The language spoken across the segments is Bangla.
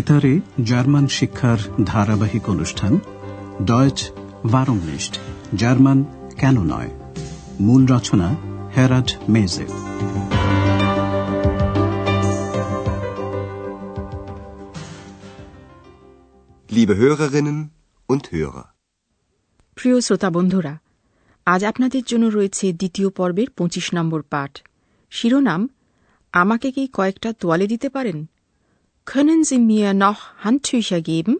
বেতারে জার্মান শিক্ষার ধারাবাহিক অনুষ্ঠান ডয়েচ ভারমলিস্ট জার্মান কেন নয়? মূল রচনা হেরাড মেজে Liebe Hörerinnen und Hörer. প্রিয় শ্রোতা বন্ধুরা আজ আপনাদের জন্য রয়েছে দ্বিতীয় পর্বের পঁচিশ নম্বর পাঠ। শিরোনাম আমাকে কি কয়েকটা তোয়ালে দিতে পারেন? Können Sie mir noch Handtücher geben?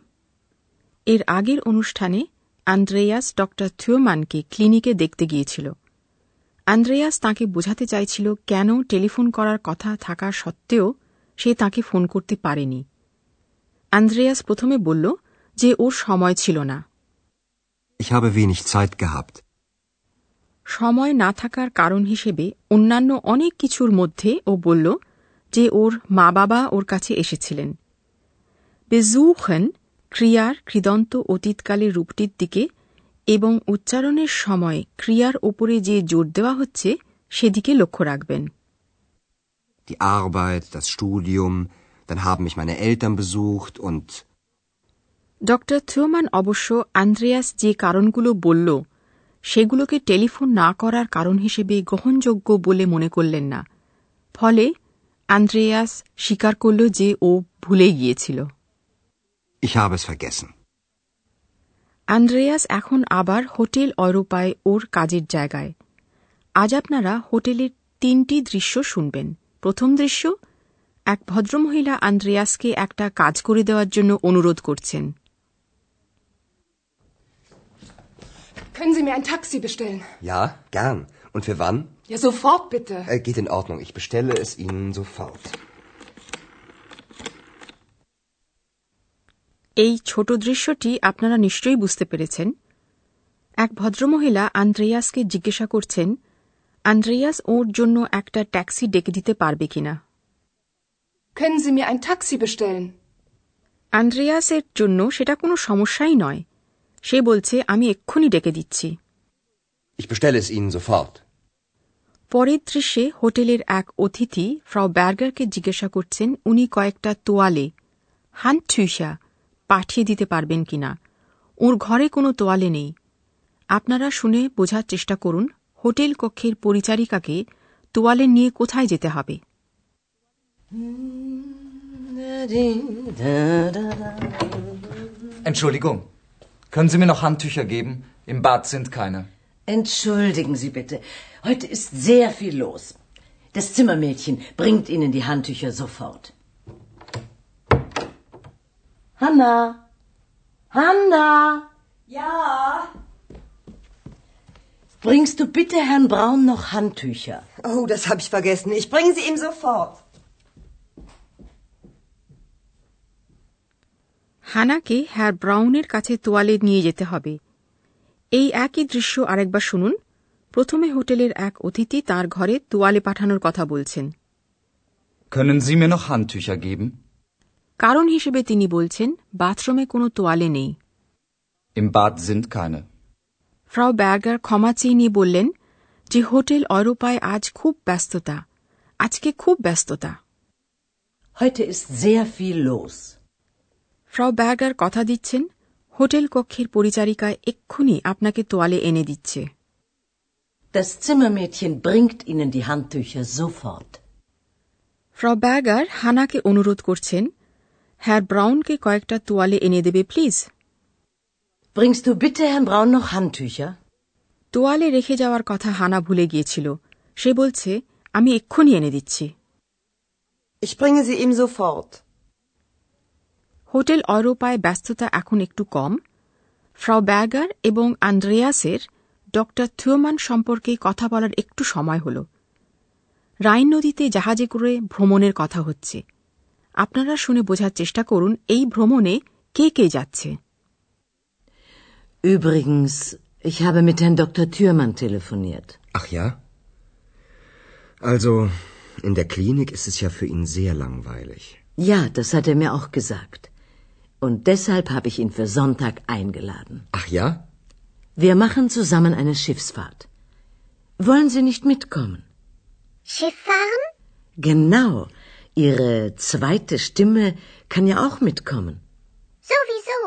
এর আগের অনুষ্ঠানে আন্দ্রেয়াস ডক্টর থিওমানকে ক্লিনিকে দেখতে গিয়েছিল আন্দ্রেয়াস তাকে বোঝাতে চাইছিল কেন টেলিফোন করার কথা থাকা সত্ত্বেও সে তাকে ফোন করতে পারেনি আন্দ্রেয়াস প্রথমে বলল যে ওর সময় ছিল না Ich habe wenig Zeit gehabt. সময় না থাকার কারণ হিসেবে অন্যান্য অনেক কিছুর মধ্যে ও বলল যে ওর মা বাবা ওর কাছে এসেছিলেন। বেজুখেন ক্রিয়ার কৃদন্ত অতীতকালের রূপটির দিকে এবং উচ্চারণের সময় ক্রিয়ার ওপরে যে জোর দেওয়া হচ্ছে সেদিকে লক্ষ্য রাখবেন। Die Arbeit, das Studium, dann haben mich meine Eltern besucht und ড থিওমান অবশ্য আন্দ্রেয়াস যে কারণগুলো বলল সেগুলোকে টেলিফোন না করার কারণ হিসেবে গ্রহণযোগ্য বলে মনে করলেন না। ফলে আন্দ্রেয়াস স্বীকার করল যে ও ভুলে গিয়েছিল ich habe es vergessen. Andreas এখন আবার হোটেল অরোপায় ওর কাজের জায়গায় আজ আপনারা হোটেলের তিনটি দৃশ্য শুনবেন প্রথম দৃশ্য এক ভদ্রমহিলা আন্দ্রেয়াসকে একটা কাজ করে দেওয়ার জন্য অনুরোধ করছেন Können Sie mir ein Taxi bestellen? Ja, gern. Und für wann? Ja, sofort bitte. Äh, geht in Ordnung. Ich bestelle es Ihnen sofort. এই ছোট দৃশ্যটি আপনারা নিশ্চয়ই বুঝতে পেরেছেন এক ভদ্রমহিলা আন্দ্রেয়াসকে জিজ্ঞাসা করছেন আন্দ্রেয়াস ওর জন্য একটা ট্যাক্সি ডেকে দিতে পারবে কিনা Können Sie mir ein Taxi bestellen? আন্দ্রেয়াসের জন্য সেটা কোনো সমস্যাই নয় সে বলছে আমি এক্ষুনি ডেকে দিচ্ছি Ich bestelle es Ihnen sofort. পরের দৃশ্যে হোটেলের এক অতিথি ফ্রাও ব্যার্গারকে জিজ্ঞাসা করছেন উনি কয়েকটা তোয়ালে হানথুইসা পাঠিয়ে দিতে পারবেন কিনা ওর ঘরে কোনো তোয়ালে নেই আপনারা শুনে বোঝার চেষ্টা করুন হোটেল কক্ষের পরিচারিকাকে তোয়ালে নিয়ে কোথায় যেতে হবে Entschuldigung, können Sie mir noch Handtücher geben? Im Bad sind keine. Entschuldigen Sie bitte. Heute ist sehr viel los. Das Zimmermädchen bringt Ihnen die Handtücher sofort. Hanna! Hanna! Ja, Bringst du bitte Herrn Braun noch Handtücher? oh, das habe ich vergessen. Ich bringe sie ihm sofort. হানাকে হ্যার ব্রাউনের কাছে তোয়ালে নিয়ে যেতে হবে এই একই দৃশ্য আরেকবার শুনুন। প্রথমে হোটেলের এক অতিথি তার ঘরে তোয়ালে পাঠানোর কথা বলছেন। Können Sie mir noch কারণ হিসেবে তিনি বলছেন বাথরুমে কোনো তোয়ালে নেই। Im Bad ফ্রাও ব্যাগার ক্ষমা চেয়ে নিয়ে বললেন যে হোটেল অরোপায় আজ খুব ব্যস্ততা। আজকে খুব ব্যস্ততা। Heute ist sehr viel Frau Berger কথা দিচ্ছেন হোটেল কক্ষের পরিচারিকায় এক্ষুনি আপনাকে তোয়ালে এনে দিচ্ছে Das Zimmermädchen bringt Ihnen die Handtücher sofort. Frau Berger হানাকে অনুরোধ করছেন হ্যার ব্রাউনকে কয়েকটা তোয়ালে এনে দেবে please Bringst du bitte Herrn Braun noch Handtücher? তোয়ালে রেখে যাওয়ার কথা হানা ভুলে গিয়েছিল সে বলছে আমি এক্ষুনি এনে দিচ্ছি Ich bringe sie ihm sofort. Hotel অরোপায় ব্যস্ততা এখন একটু কম ফ্রাও ব্যাগার এবং আন্দ্রেয়াসের ডক্টর থিওমান সম্পর্কে কথা বলার একটু সময় হল রাইন নদীতে জাহাজে করে ভ্রমণের কথা হচ্ছে আপনারা শুনে বোঝার চেষ্টা করুন এই ভ্রমণে কে কে যাচ্ছে Übrigens, ich habe mit Herrn Dr. Thürmann telefoniert. Ach ja? Also, in der Klinik ist es ja für ihn sehr langweilig. Ja, das hat er mir auch gesagt. Und deshalb habe ich ihn für Sonntag eingeladen. Ach ja? Wir machen zusammen eine Schiffsfahrt. Wollen Sie nicht mitkommen? Schiff fahren? Genau. Ihre zweite Stimme kann ja auch mitkommen. Sowieso.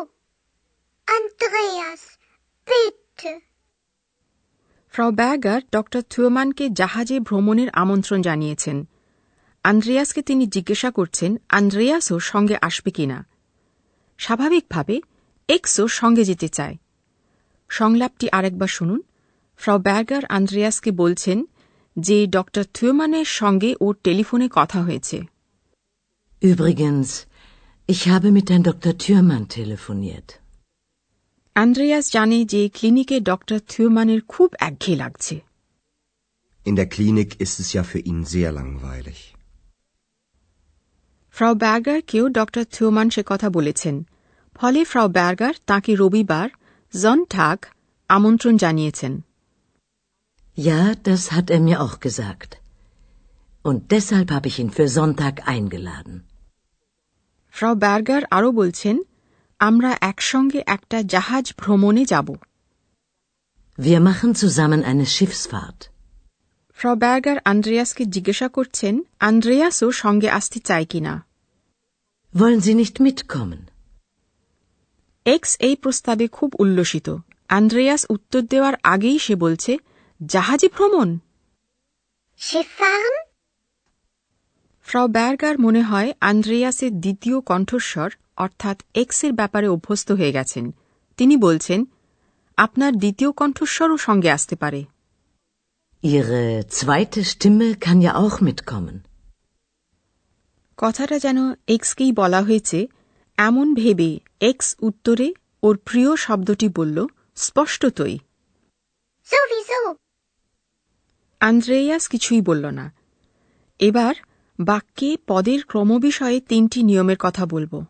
Andreas, bitte. ফ্রাউ ব্যাগার doctor থুয়মানকে জাহাজে ভ্রমণের আমন্ত্রণ জানিয়েছেন আন্দ্রেয়াসকে তিনি জিজ্ঞাসা করছেন আন্দ্রেয়াসও সঙ্গে আসবে কিনা স্বাভাবিকভাবে এক্সও সঙ্গে যেতে চায় সংলাপটি আরেকবার শুনুন ফ্রাউ ব্যাগার আন্দ্রেয়াসকে বলছেন যে ডক্টর থুয়মানের সঙ্গে ওর টেলিফোনে কথা হয়েছে Übrigens, ich habe mit Herrn Dr. Thürmann telefoniert. Andreas জানে যে ক্লিনিকে ডক্টর থিওমানের খুব একঘেয়ে লাগছে In der Klinik ist es ja für ihn sehr langweilig. ফ্রাউ ব্যাগারকেও doctor থিওমান সে কথা বলেছেন ফলে ফ্রাউ ব্যাগার তাকে রবিবার জনঠাক আমন্ত্রণ জানিয়েছেন Ja, das hat er mir auch gesagt. Und deshalb habe ich ihn für Sonntag eingeladen. ফ্রাউ Berger আরও বলছেন আমরা একসঙ্গে একটা জাহাজ ভ্রমণে যাব Wir machen zusammen eine Schiffsfahrt. Frau Berger আন্দ্রেয়াসকে জিজ্ঞাসা করছেন আন্দ্রেয়াসও সঙ্গে আসতে চায় কিনা? Wollen Sie nicht mitkommen? এক্স এই প্রস্তাবে খুব উল্লসিত। আন্দ্রেয়াস উত্তর দেওয়ার আগেই সে বলছে জাহাজে ভ্রমণ? ফ্রাউ ব্যার্গার মনে হয় আন্দ্রেয়াসের দ্বিতীয় কণ্ঠস্বর অর্থাৎ এক্সের ব্যাপারে অভ্যস্ত হয়ে গেছেন। তিনি বলছেন আপনার দ্বিতীয় কণ্ঠস্বরও সঙ্গে আসতে পারে। Ihre zweite Stimme kann ja auch mitkommen. কথাটা যেন এক্সকেই বলা হয়েছে এমন ভেবে এক্স উত্তরে ওর প্রিয় শব্দটি বলল স্পষ্টতই. আন্দ্রেয়াস কিছুই বলল না এবার বাক্যে পদের ক্রম বিষয়ে তিনটি নিয়মের কথা বলব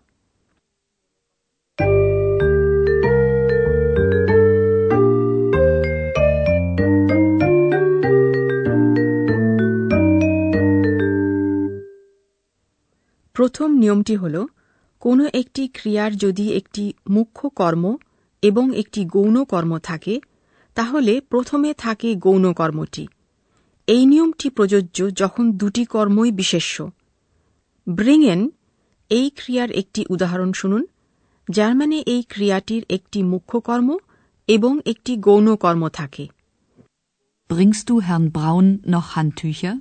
প্রথম নিয়মটি হল কোনো একটি ক্রিয়ার যদি একটি মুখ্য কর্ম এবং একটি গৌণ কর্ম থাকে তাহলে প্রথমে থাকে গৌণ কর্মটি। এই নিয়মটি প্রযোজ্য যখন দুটি কর্মই বিশেষ্য। ব্রিংয়েন এই ক্রিয়ার একটি উদাহরণ শুনুন। জার্মানে এই ক্রিয়াটির একটি মুখ্য কর্ম এবং একটি গৌণ কর্ম থাকে। Bringst du Herrn Braun noch Handtücher?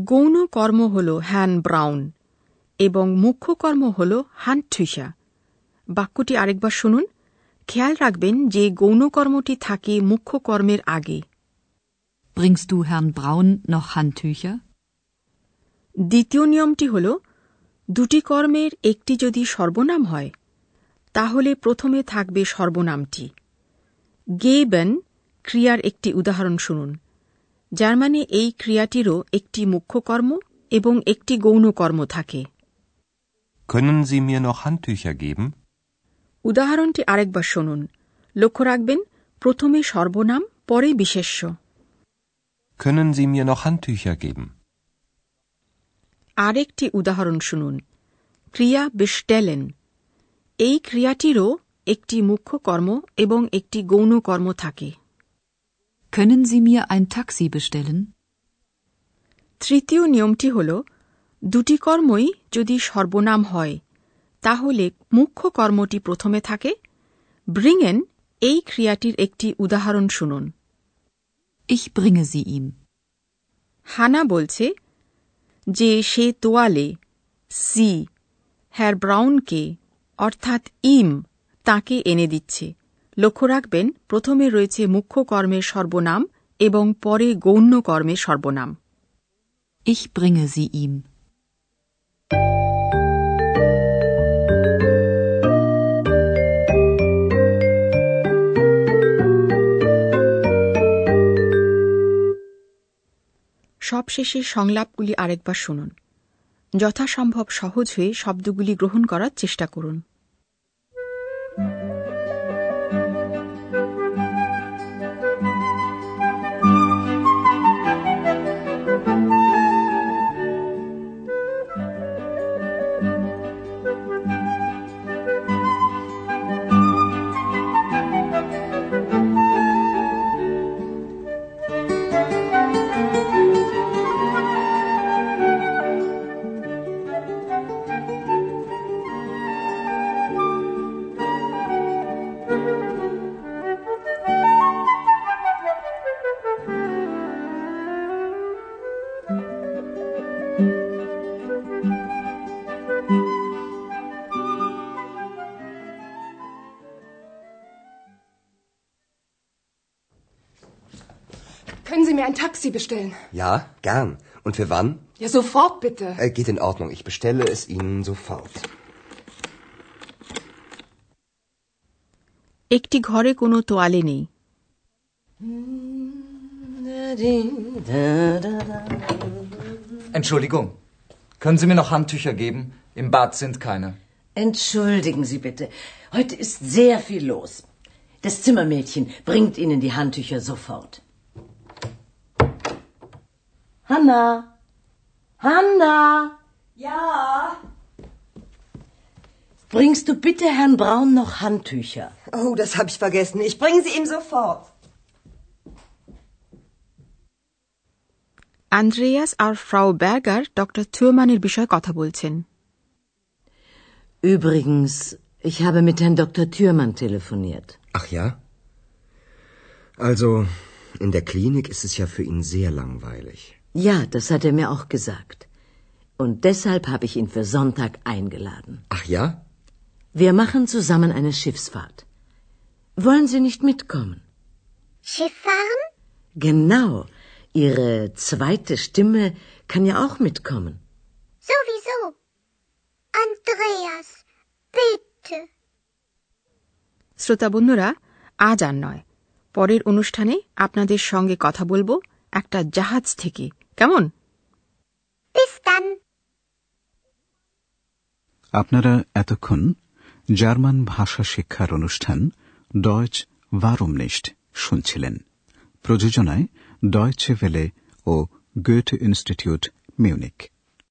গৌণ কর্ম হল হ্যান ব্রাউন। এবং মুখ্য কর্ম হল হান্টুইসা বাক্যটি আরেকবার শুনুন। খেয়াল রাখবেন যে গৌণ কর্মটি থাকে মুখ্য কর্মের আগে। Bringst du Herrn Braun noch Handtücher? দ্বিতীয় নিয়মটি হল দুটি কর্মের একটি যদি সর্বনাম হয় তাহলে প্রথমে থাকবে সর্বনামটি। গেবেন ক্রিয়ার একটি উদাহরণ শুনুন। জার্মানে এই ক্রিয়াটিরও একটি মুখ্য কর্ম এবং একটি গৌণ কর্ম থাকে। Können Sie mir noch Handtücher geben? উদাহরণটি আরেকবার শুনুন লক্ষ্য রাখবেন প্রথমে সর্বনাম পরে বিশেষ্য Können Sie mir noch Handtücher geben? আরেকটি উদাহরণ শুনুন ক্রিয়া বেস্টেলেন এই ক্রিয়াটিরও একটি মুখ্য কর্ম এবং একটি গৌণ কর্ম থাকে Können Sie mir ein Taxi bestellen? তৃতীয় নিয়মটি হল দুটি কর্মই যদি সর্বনাম হয় তাহলে মুখ্য কর্মটি প্রথমে থাকে ব্রিংয়েন এই ক্রিয়াটির একটি উদাহরণ শুনুন Ich bringe sie ihm. হানা বলছে যে সে তোয়ালে সি হ্যার ব্রাউনকে অর্থাৎ ইম তাকে এনে দিচ্ছে লক্ষ্য রাখবেন প্রথমে রয়েছে মুখ্য কর্মের সর্বনাম এবং পরে গৌণ কর্মের সর্বনাম Ich bringe sie ihm. সবশেষে সংলাপগুলি আরেকবার শুনুন। যথাসম্ভব সহজ হয়ে শব্দগুলি গ্রহণ করার চেষ্টা করুন। Können Sie mir ein Taxi bestellen? Ja, gern. Und für wann? Ja, sofort bitte. Äh, geht in Ordnung. Ich bestelle es Ihnen sofort. একটি ঘরে কোনো তোয়ালে নেই Entschuldigung. Können Sie mir noch Handtücher geben? Im Bad sind keine. Entschuldigen Sie bitte. Heute ist sehr viel los. Das Zimmermädchen bringt Ihnen die Handtücher sofort. Hanna! Hanna! Ja. Bringst du bitte Herrn Braun noch Handtücher? Oh, das habe ich vergessen. Ich bringe sie ihm sofort. Andreas আর ফ্রাউ ব্যার্গার ডক্টর থিওমানের বিষয়ে কথা বলছেন Übrigens, ich habe mit Herrn Dr. Thürmann telefoniert. Ach ja? Also, in der Klinik ist es ja für ihn sehr langweilig. Ja, das hat er mir auch gesagt. Und deshalb habe ich ihn für Sonntag eingeladen. Ach ja? Wir machen zusammen eine Schiffsfahrt. Wollen Sie nicht mitkommen? Schiff fahren? Genau. Ihre zweite Stimme kann ja auch mitkommen. Sowieso. Andreas, bitte. শ্রোতা বন্ধুরা আজ আর নয় পরের অনুষ্ঠানে আপনাদের সঙ্গে কথা বলবো একটা জাহাজ থেকে কেমন? আপনারা এতক্ষণ জার্মান ভাষা শিক্ষার অনুষ্ঠান ডয়চ ভারমনিস্ট শুনছিলেন। প্রযোজনায় ডয়চে ভেলে ও গোয়েট ইনস্টিটিউট মিউনিক